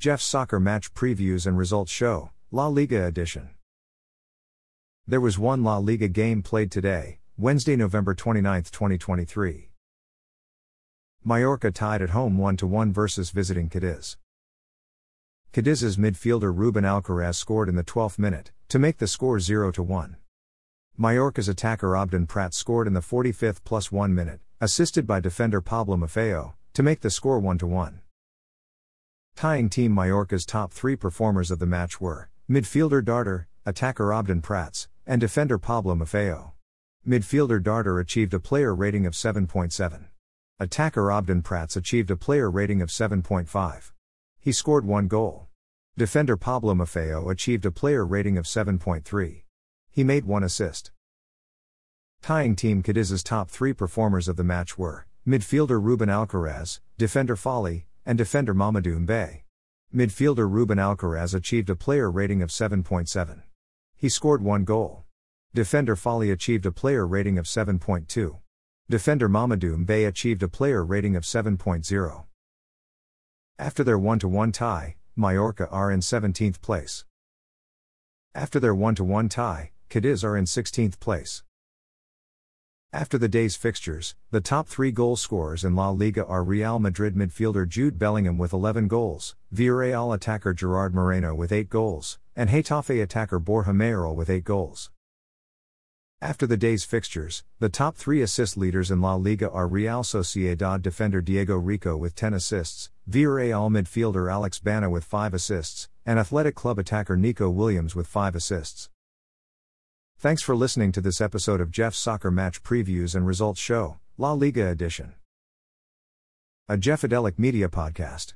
Jeff's Soccer Match Previews and Results Show, La Liga Edition. There was one La Liga game played today, Wednesday, November 29, 2023. Mallorca tied at home 1 1 versus visiting Cadiz. Cadiz's midfielder Ruben Alcaraz scored in the 12th minute, to make the score 0 1. Mallorca's attacker Abdon Prat scored in the 45th plus 1 minute, assisted by defender Pablo Maffeo, to make the score 1 1. Tying Team Mallorca's top three performers of the match were midfielder Darder, attacker Abdon Prats, and defender Pablo Maffeo. Midfielder Darder achieved a player rating of 7.7. Attacker Abdon Prats achieved a player rating of 7.5. He scored one goal. Defender Pablo Maffeo achieved a player rating of 7.3. He made one assist. Tying Team Cadiz's top three performers of the match were midfielder Ruben Alcaraz, defender Fali, and defender Mamadou Mbaye. Midfielder Ruben Alcaraz achieved a player rating of 7.7. He scored one goal. Defender Fali achieved a player rating of 7.2. Defender Mamadou Mbaye achieved a player rating of 7.0. After their 1 1 tie, Mallorca are in 17th place. After their 1 1 tie, Cadiz are in 16th place. After the day's fixtures, the top three goal scorers in La Liga are Real Madrid midfielder Jude Bellingham with 11 goals, Villarreal attacker Gerard Moreno with 8 goals, and Getafe attacker Borja Mayoral with 8 goals. After the day's fixtures, the top three assist leaders in La Liga are Real Sociedad defender Diego Rico with 10 assists, Villarreal midfielder Alex Baena with 5 assists, and Athletic Club attacker Nico Williams with 5 assists. Thanks for listening to this episode of Jeff's Soccer Match Previews and Results Show, La Liga Edition. A Jeffadelic Media Podcast.